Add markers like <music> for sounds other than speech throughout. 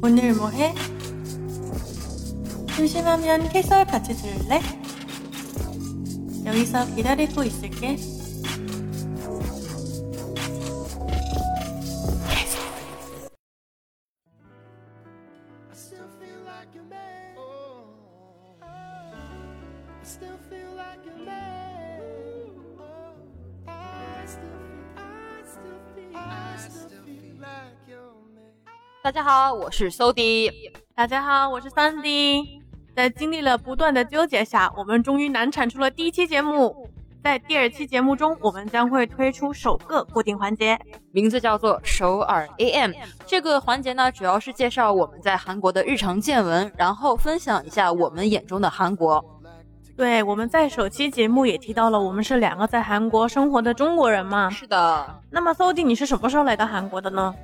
오늘 뭐해? 심심하면 캐설 같이 들을래? 여기서 기다리고 있을게. 好，我是 Sody。大家好，我是 Sandy。在经历了不断的纠结下，我们终于难产出了第一期节目。在第二期节目中，我们将会推出首个固定环节。名字叫做首尔 AM。这个环节呢，主要是介绍我们在韩国的日常见闻，然后分享一下我们眼中的韩国。对，我们在首期节目也提到了，我们是两个在韩国生活的中国人嘛。是的，那么 Sody，你是什么时候来到韩国的呢？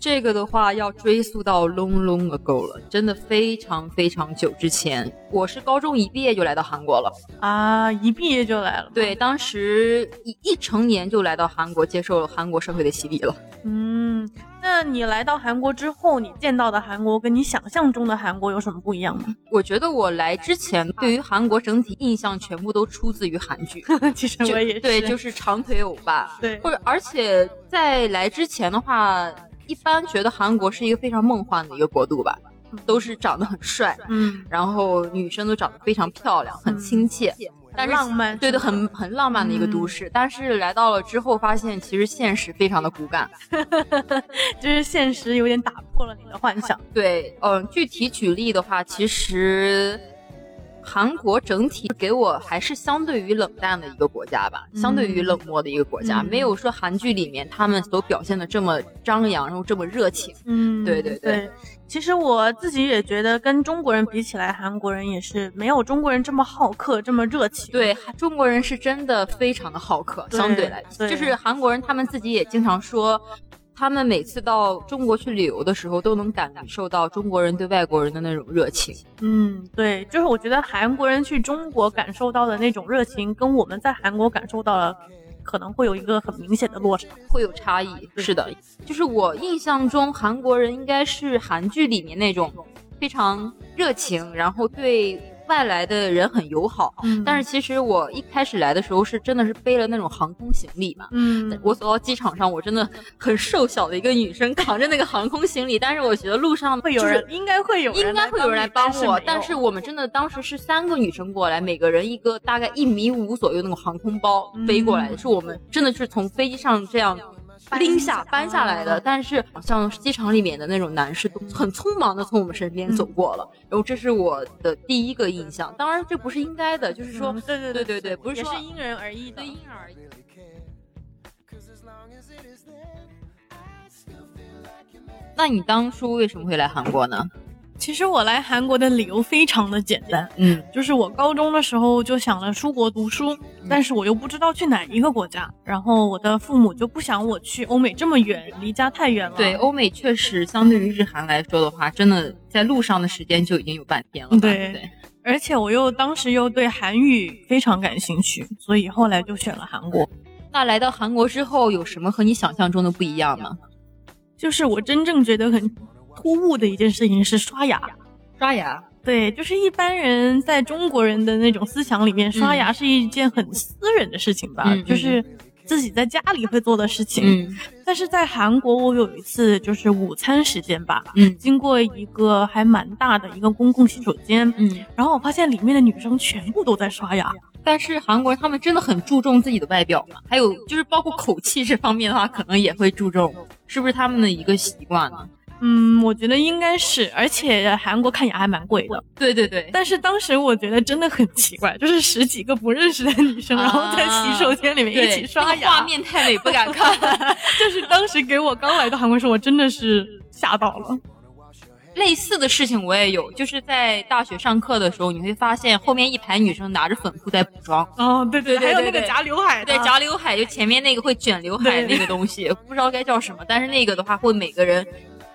这个的话要追溯到 long long ago 了，真的非常非常久之前。我是高中一毕业就来到韩国了。啊，一毕业就来了。对，当时一一成年就来到韩国，接受韩国社会的洗礼了。嗯，那你来到韩国之后，你见到的韩国跟你想象中的韩国有什么不一样吗？我觉得我来之前对于韩国整体印象全部都出自于韩剧。<laughs> 其实我也是。对，就是长腿欧巴。对，或者而且在来之前的话，一般觉得韩国是一个非常梦幻的一个国度吧，都是长得很帅，嗯，然后女生都长得非常漂亮，很亲切，但是浪漫，对的，很很浪漫的一个都市。但是来到了之后，发现其实现实非常的骨感，<laughs> 就是现实有点打破了你的幻想。对，嗯，具体举例的话，其实。韩国整体给我还是相对于冷淡的一个国家吧，相对于冷漠的一个国家，没有说韩剧里面他们所表现的这么张扬，然后这么热情。嗯，对对对。其实我自己也觉得，跟中国人比起来，韩国人也是没有中国人这么好客，这么热情。对，中国人是真的非常的好客，相对来，就是韩国人他们自己也经常说。他们每次到中国去旅游的时候，都能感受到中国人对外国人的那种热情。嗯，对，就是我觉得韩国人去中国感受到的那种热情，跟我们在韩国感受到的可能会有一个很明显的落差，会有差异。是的，就是我印象中韩国人应该是韩剧里面那种非常热情，然后对。外来的人很友好，嗯，但是其实我一开始来的时候是真的是背了那种航空行李嘛，嗯，我走到机场上，我真的很瘦小的一个女生扛着那个航空行李，但是我觉得路上会有人，应该会有，应该会有人来帮我，但是我们真的当时是三个女生过来，每个人一个大概一米五左右那种航空包背过来的，是我们真的是从飞机上这样。拎下搬下来的，但是好像机场里面的那种男士都很匆忙的从我们身边走过了，然后这是我的第一个印象。当然这不是应该的，就是说，对对对对对，不是说因人而异，对因人而异。那你当初为什么会来韩国呢？其实我来韩国的理由非常的简单，嗯，就是我高中的时候就想了出国读书，但是我又不知道去哪一个国家，然后我的父母就不想我去欧美这么远，离家太远了。对，欧美确实相对于日韩来说的话，真的在路上的时间就已经有半天了。对对，而且我又当时又对韩语非常感兴趣，所以后来就选了韩国。那来到韩国之后，有什么和你想象中的不一样吗？就是我真正觉得很。突兀的一件事情是刷牙，刷牙，对，就是一般人在中国人的那种思想里面，刷牙是一件很私人的事情吧，就是自己在家里会做的事情。嗯，但是在韩国，我有一次就是午餐时间吧，嗯，经过一个还蛮大的一个公共洗手间，嗯，然后我发现里面的女生全部都在刷牙。但是韩国人他们真的很注重自己的外表嘛，还有就是包括口气这方面的话，可能也会注重，是不是他们的一个习惯呢？嗯，我觉得应该是，而且韩国看牙还蛮贵的。对对对，但是当时我觉得真的很奇怪，就是十几个不认识的女生，然后在洗手间里面一起刷牙，画面太美不敢看。<laughs> 就是当时给我刚来到韩国时，我真的是吓到了。类似的事情我也有，就是在大学上课的时候，你会发现后面一排女生拿着粉扑在补妆。哦，对对，还有那个夹刘海，对夹刘海，就前面那个会卷刘海那个东西，不知道该叫什么，但是那个的话会每个人。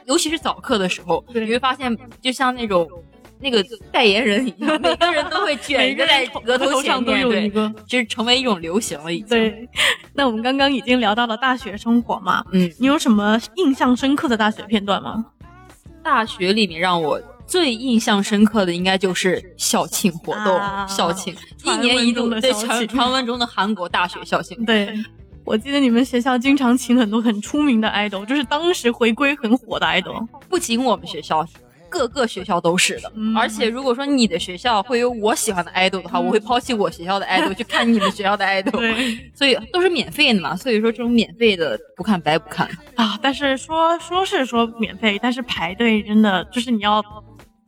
尤其是早课的时候，你会发现，就像那种那个代言人一样，<laughs> 每个人都会卷在额 <laughs> 头上都有一个，就是成为一种流行了。已经。对，那我们刚刚已经聊到了大学生活嘛，嗯，你有什么印象深刻的大学片段吗？大学里面让我最印象深刻的，应该就是校庆活动。啊校庆一年一度的对校庆传传闻中的韩国大学校庆。对，我记得你们学校经常请很多很出名的 idol，就是当时回归很火的 idol。不仅我们学校，各个学校都是的。嗯而且如果说你的学校会有我喜欢的 idol 的话，我会抛弃我学校的 idol <laughs> 去看你们学校的 idol。对所以都是免费的嘛。所以说这种免费的不看白不看。啊，但是说说是说免费，但是排队真的就是你要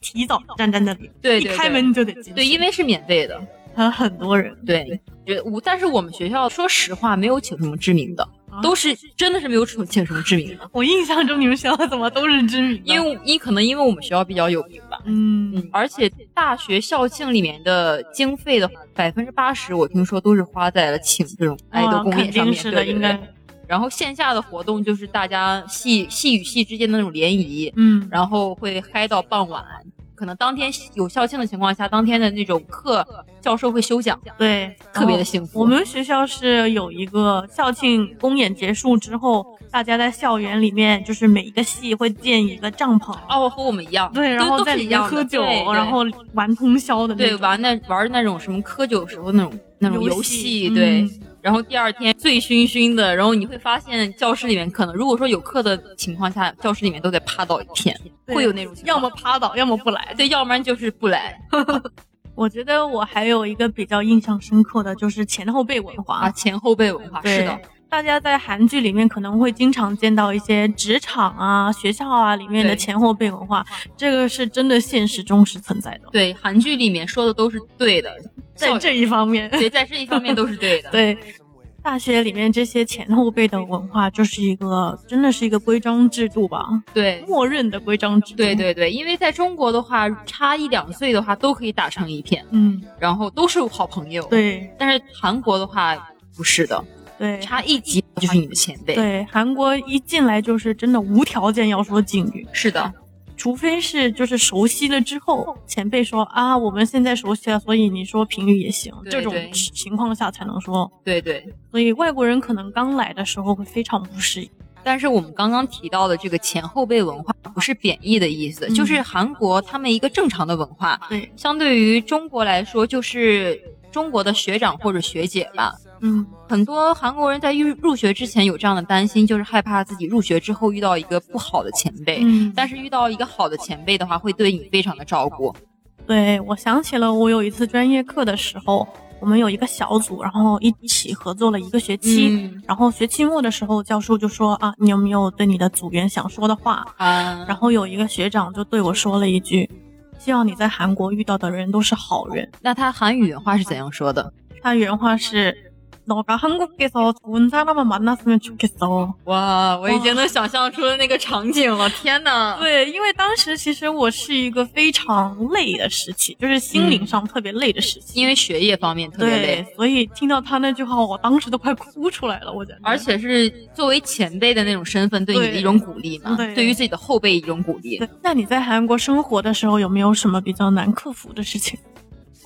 提早站在那里，对对一开门就得进。对，因为是免费的。还有很多人。对，觉我但是我们学校说实话没有请什么知名的，啊都是真的是没有请请什么知名的。我印象中你们学校怎么都是知名的？因为一可能因为我们学校比较有名吧，嗯嗯，而且大学校庆里面的经费的百分之八十，我听说都是花在了请这种爱豆公演上面，是的，对对应该然后线下的活动就是大家系系与系之间的那种联谊，嗯，然后会嗨到傍晚。可能当天有校庆的情况下，当天的那种课教授会休讲，对，特别的幸福我们学校是有一个校庆公演结束之后，大家在校园里面，就是每一个系会建一个帐篷，哦，和我们一样，对，然后在里面喝酒，然后玩通宵的那种。对玩那玩那种什么喝酒时候那种那种游游戏对。然后第二天醉醺醺的，然后你会发现教室里面可能如果说有课的情况下，教室里面都得趴倒一片，会有那种情况要么趴倒，要么不来。对，要不然就是不来 <laughs> 我觉得我还有一个比较印象深刻的就是前后辈文化啊。前后辈文化对是的，大家在韩剧里面可能会经常见到一些职场啊、学校啊里面的前后辈文化，这个是真的现实中是存在的。对韩剧里面说的都是对的，校在这一方面，对在这一方面都是对的。<laughs> 对，大学里面这些前后辈的文化就是一个，真的是一个规章制度吧，对默认的规章制度。对，对对，因为在中国的话，差一两岁的话都可以打成一片，嗯，然后都是好朋友。，对但是韩国的话不是的，对差一级就是你的前辈。对，韩国一进来就是真的无条件要说敬语，是的，除非是就是熟悉了之后，前辈说啊，我们现在熟悉了，所以你说评语也行，对这种情况下才能说。对对。所以外国人可能刚来的时候会非常不适应。但是我们刚刚提到的这个前后辈文化，不是贬义的意思，嗯就是韩国他们一个正常的文化，对，相对于中国来说，就是中国的学长或者学姐吧。嗯，很多韩国人在入入学之前有这样的担心，就是害怕自己入学之后遇到一个不好的前辈。嗯但是遇到一个好的前辈的话，会对你非常的照顾。对，我想起了我有一次专业课的时候，我们有一个小组，然后一起合作了一个学期。嗯然后学期末的时候，教授就说啊，你有没有对你的组员想说的话？啊，然后有一个学长就对我说了一句，希望你在韩国遇到的人都是好人。那他韩语原话是怎样说的？他原话是。너가한국에서좋은사람을만났으면좋겠어。 哇，我已经能想象出那个场景了！天哪！对，因为当时其实我是一个非常累的时期，就是心灵上特别累的时期。因为学业方面特别累对，，所以听到他那句话，我当时都快哭出来了，我觉得。而且是作为前辈的那种身份对你的对一种鼓励嘛，对对于自己的后辈一种鼓励。对，那你在韩国生活的时候，有没有什么比较难克服的事情？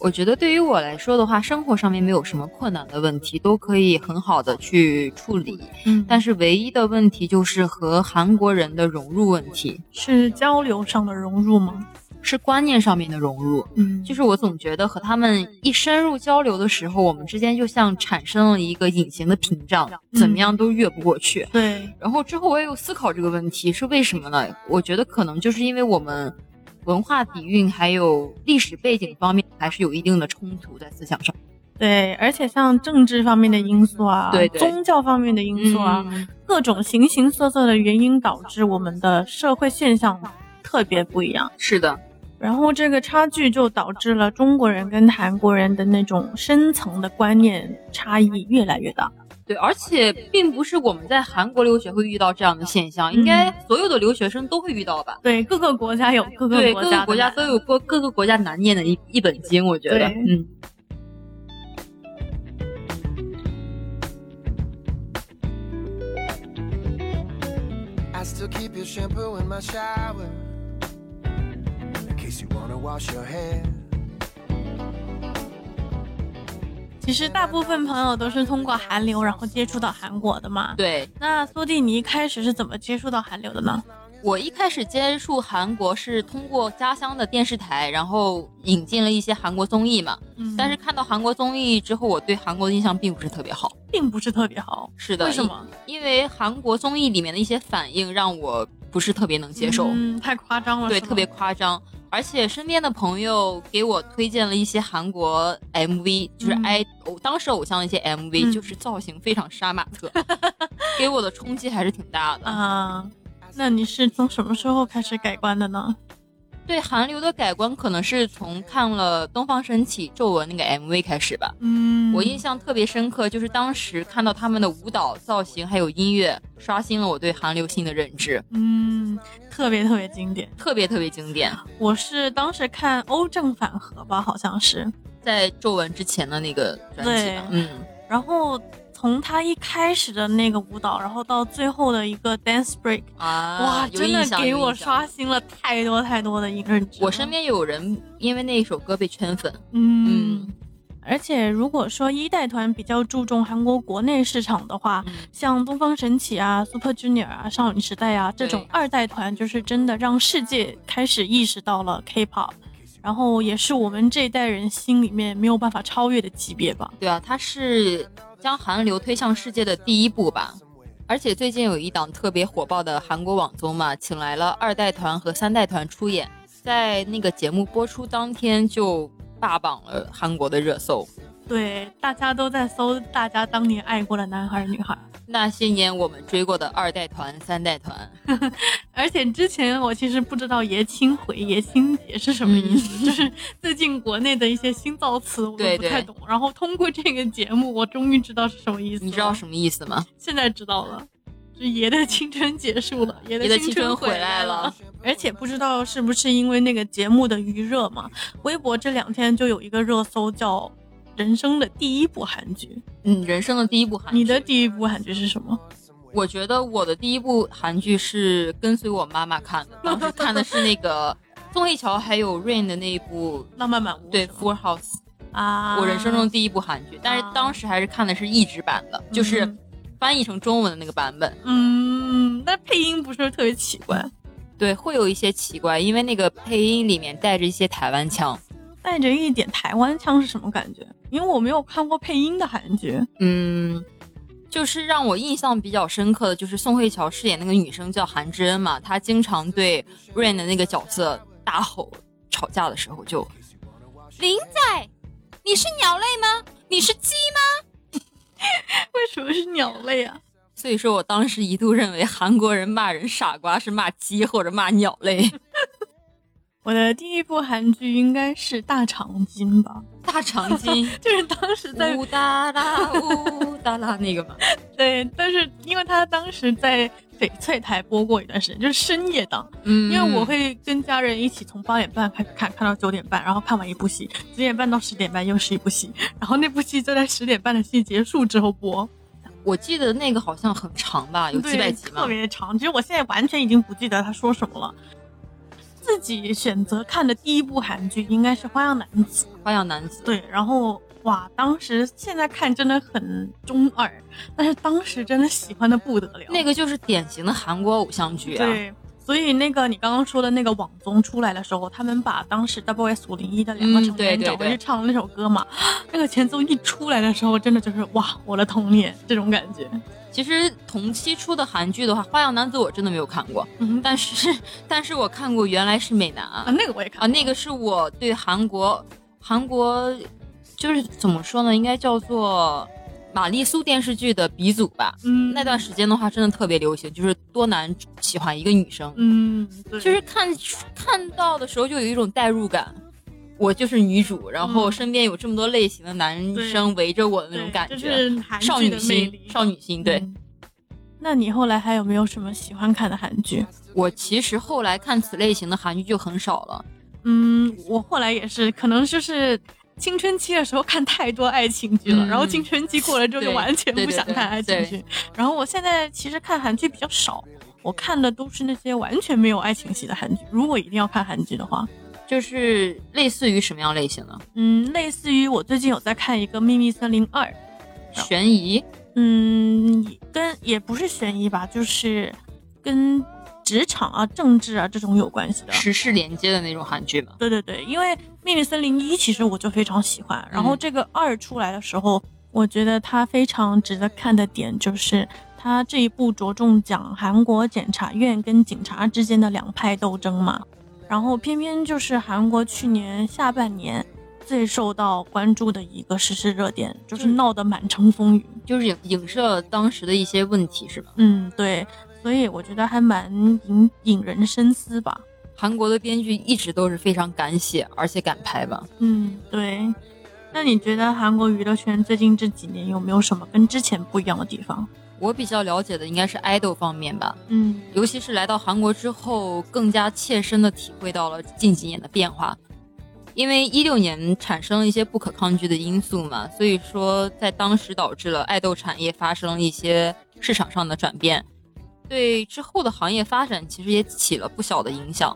我觉得对于我来说的话，生活上面没有什么困难的问题，都可以很好的去处理。嗯但是唯一的问题就是和韩国人的融入问题，是交流上的融入吗？是观念上面的融入。嗯就是我总觉得和他们一深入交流的时候，我们之间就像产生了一个隐形的屏障，怎么样都越不过去。对，然后之后我也有思考这个问题是为什么呢？我觉得可能就是因为我们文化底蕴还有历史背景方面还是有一定的冲突在思想上。对，而且像政治方面的因素啊，对对宗教方面的因素啊，嗯各种形形色色的原因导致我们的社会现象特别不一样。是的，然后这个差距就导致了中国人跟韩国人的那种深层的观念差异越来越大。对，而且并不是我们在韩国留学会遇到这样的现象，应该所有的留学生都会遇到吧？对，各个国家有各个对，国家的各个国家都有各各个国家难念的一一本经，我觉得，嗯。I still keep your shampoo in my shower in case you wanna wash your hair. 其实大部分朋友都是通过韩流然后接触到韩国的嘛。。对，那苏弟，你一开始是怎么接触到韩流的呢？我一开始接触韩国是通过家乡的电视台，然后引进了一些韩国综艺嘛。嗯但是看到韩国综艺之后，我对韩国的印象并不是特别好。并不是特别好。是的，为什么？因？为韩国综艺里面的一些反应让我不是特别能接受，嗯，太夸张了，对，特别夸张。而且身边的朋友给我推荐了一些韩国 MV，就是偶、当时偶像的一些 MV，、嗯就是造型非常杀马特，<laughs> 给我的冲击还是挺大的。啊。那你是从什么时候开始改观的呢？对韩流的改观，可能是从看了《东方神起》皱纹那个 MV 开始吧。嗯我印象特别深刻，就是当时看到他们的舞蹈造型还有音乐，刷新了我对韩流新的认知，嗯，特别特别经典。特别特别经典。我是当时看欧正反合吧，好像是，在皱纹之前的那个专辑对吧，嗯，然后从他一开始的那个舞蹈，然后到最后的一个 dance break，、啊，哇，真的给我。刷新了太多太多的认知了。我身边有人因为那一首歌被圈粉，嗯。嗯而且，如果说一代团比较注重韩国国内市场的话，嗯像东方神起啊、Super Junior 啊、少女时代啊这种二代团，就是真的让世界开始意识到了 K-pop，然后也是我们这一代人心里面没有办法超越的级别吧。对啊，它是将韩流推向世界的第一步吧。而且最近有一档特别火爆的韩国网综嘛，请来了二代团和三代团出演，在那个节目播出当天就霸榜了韩国的热搜。对，大家都在搜大家当年爱过的男孩女孩。那些年我们追过的二代团、三代团，<laughs> 而且之前我其实不知道爷青回、爷青结是什么意思，就是最近国内的一些新造词我都不太懂。然后通过这个节目，我终于知道是什么意思。你知道什么意思吗？现在知道了，是爷的青春结束了，<laughs> 爷爷的青青春回回来了了。而且不知道是不是因为那个节目的余热嘛，微博这两天就有一个热搜叫“人生的第一部韩剧嗯，人生的第一部”。韩剧。你的第一部韩剧是什么？我觉得我的第一部韩剧是跟随我妈妈看的，当时看的是那个宋慧乔还有 Rain 的那一部，浪漫满屋对《Four House》，啊，我人生中第一部韩剧，但是当时还是看的是译制版的，就是嗯翻译成中文的那个版本。嗯，那配音不是特别奇怪，对，会有一些奇怪，因为那个配音里面带着一些台湾腔。带着一点台湾腔是什么感觉？因为我没有看过配音的韩剧。嗯，就是让我印象比较深刻的就是宋慧乔饰演那个女生叫韩智恩嘛，她经常对 Rain 的那个角色大吼，吵架的时候就林仔，你是鸟类吗？你是鸡吗？<laughs> 为什么是鸟类啊？所以说我当时一度认为韩国人骂人傻瓜是骂鸡或者骂鸟类。我的第一部韩剧应该是《大长今》吧，大长今，<laughs> 就是当时在呜哒啦呜哒啦那个嘛。<laughs> 对，但是因为他当时在翡翠台播过一段时间，就是深夜档，嗯，因为我会跟家人一起从八点半开始看，看到九点半，然后看完一部戏，九点半到十点半又是一部戏，然后那部戏就在十点半的戏结束之后播，我记得那个好像很长吧，有几百集嘛特。别长。其实我现在完全已经不记得他说什么了。自己选择看的第一部韩剧应该是《花样男子》，花样男子，对，然后哇，当时现在看真的很中二，但是当时真的喜欢的不得了。那个就是典型的韩国偶像剧啊。对，所以那个你刚刚说的那个网综出来的时候，他们把当时 Double S 五零一的两个嗯成员找回去唱那首歌嘛，那个前奏一出来的时候，真的就是哇，我的童年这种感觉。其实同期出的韩剧的话，《花样男子》我真的没有看过，嗯，但是 <laughs> 但是我看过《原来是美男》啊，那个我也看啊，那个是我对韩国韩国就是怎么说呢，应该叫做玛丽苏电视剧的鼻祖吧。嗯那段时间的话，真的特别流行，就是多男喜欢一个女生，嗯，就是看看到的时候就有一种代入感。我就是女主，然后嗯身边有这么多类型的男生围着我的那种感觉，是少女心，少女心。对、嗯那你后来还有没有什么喜欢看的韩剧？我其实后来看此类型的韩剧就很少了。嗯，我后来也是，可能就是青春期的时候看太多爱情剧了，嗯然后青春期过了之后就完全不想看爱情剧。然后我现在其实看韩剧比较少，我看的都是那些完全没有爱情戏的韩剧。如果一定要看韩剧的话，就是类似于什么样类型的？嗯，类似于我最近有在看一个《秘密森林二》，悬疑，嗯，跟也不是悬疑吧，就是跟职场啊、政治啊这种有关系的。时事连接的那种韩剧嘛。对对对，因为《秘密森林一》其实我就非常喜欢，然后嗯这个二出来的时候，我觉得它非常值得看的点就是。它这一部着重讲韩国检察院跟警察之间的两派斗争嘛，然后偏偏就是韩国去年下半年最受到关注的一个时事热点，就是嗯闹得满城风雨。就是影影射当时的一些问题，是吧？嗯，对，所以我觉得还蛮引引人深思吧。韩国的编剧一直都是非常敢写，而且敢拍吧。嗯，对。那你觉得韩国娱乐圈最近这几年有没有什么跟之前不一样的地方？我比较了解的应该是 idol 方面吧，嗯尤其是来到韩国之后，更加切身的体会到了近几年的变化。因为一六年产生了一些不可抗拒的因素嘛，所以说在当时导致了爱豆产业发生了一些市场上的转变，对之后的行业发展其实也起了不小的影响。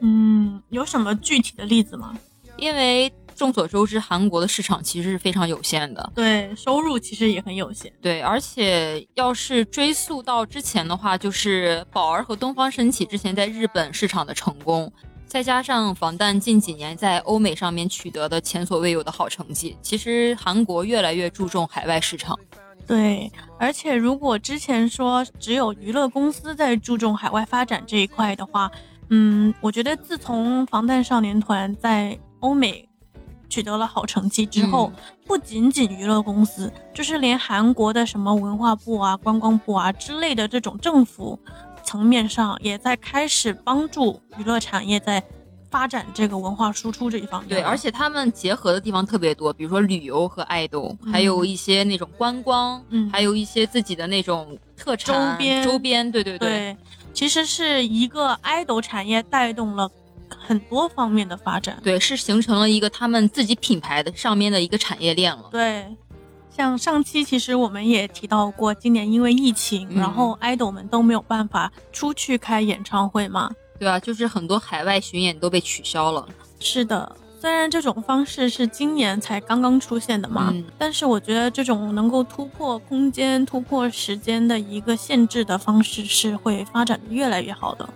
嗯，有什么具体的例子吗？因为众所周知，韩国的市场其实是非常有限的，对，收入其实也很有限。对，而且要是追溯到之前的话，就是宝儿和东方神起之前在日本市场的成功，再加上防弹近几年在欧美上面取得的前所未有的好成绩，其实韩国越来越注重海外市场。对，而且如果之前说只有娱乐公司在注重海外发展这一块的话，嗯，我觉得自从防弹少年团在欧美取得了好成绩之后，不仅仅娱乐公司，就是连韩国的什么文化部啊、观光部啊之类的这种政府层面上，也在开始帮助娱乐产业在发展这个文化输出这一方面。对，而且他们结合的地方特别多，比如说旅游和爱豆，还有一些那种观光，嗯还有一些自己的那种特产周边周边，对对对，其实是一个 idol 产业带动了很多方面的发展。对，是形成了一个他们自己品牌的上面的一个产业链了。对，像上期其实我们也提到过，今年因为疫情，嗯然后 idol 们都没有办法出去开演唱会嘛。对啊，就是很多海外巡演都被取消了。是的，虽然这种方式是今年才刚刚出现的嘛，嗯但是我觉得这种能够突破空间、突破时间的一个限制的方式，是会发展的越来越好的。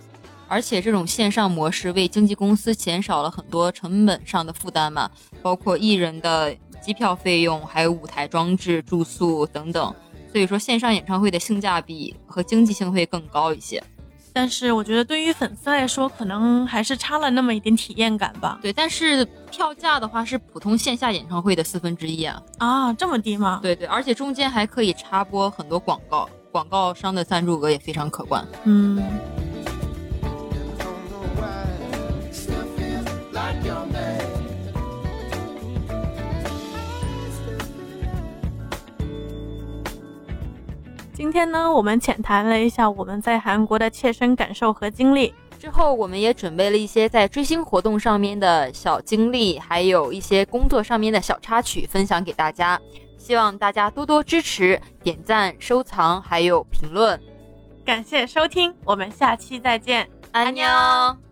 而且这种线上模式为经纪公司减少了很多成本上的负担嘛，包括艺人的机票费用，还有舞台装置、住宿等等。所以说，线上演唱会的性价比和经济性会更高一些。但是我觉得对于粉丝来说，可能还是差了那么一点体验感吧。对，但是票价的话是普通线下演唱会的四分之一啊。啊，这么低吗？对对，而且中间还可以插播很多广告，广告商的赞助额也非常可观。嗯，今天呢，我们浅谈了一下我们在韩国的切身感受和经历。之后，我们也准备了一些在追星活动上面的小经历，还有一些工作上面的小插曲分享给大家。希望大家多多支持、点赞、收藏，还有评论。感谢收听，我们下期再见。安 녕。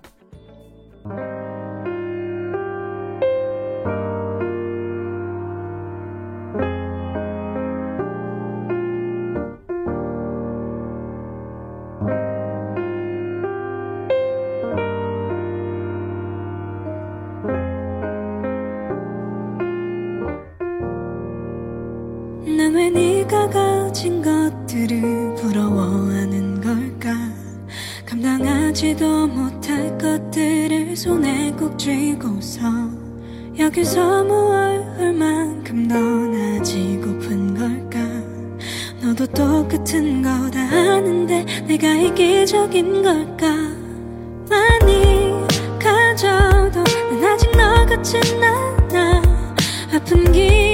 같은 거 다 아는데 내가 이기적인 걸까? 많이 가져도 난 아직 너 같진 않아. 아픈 기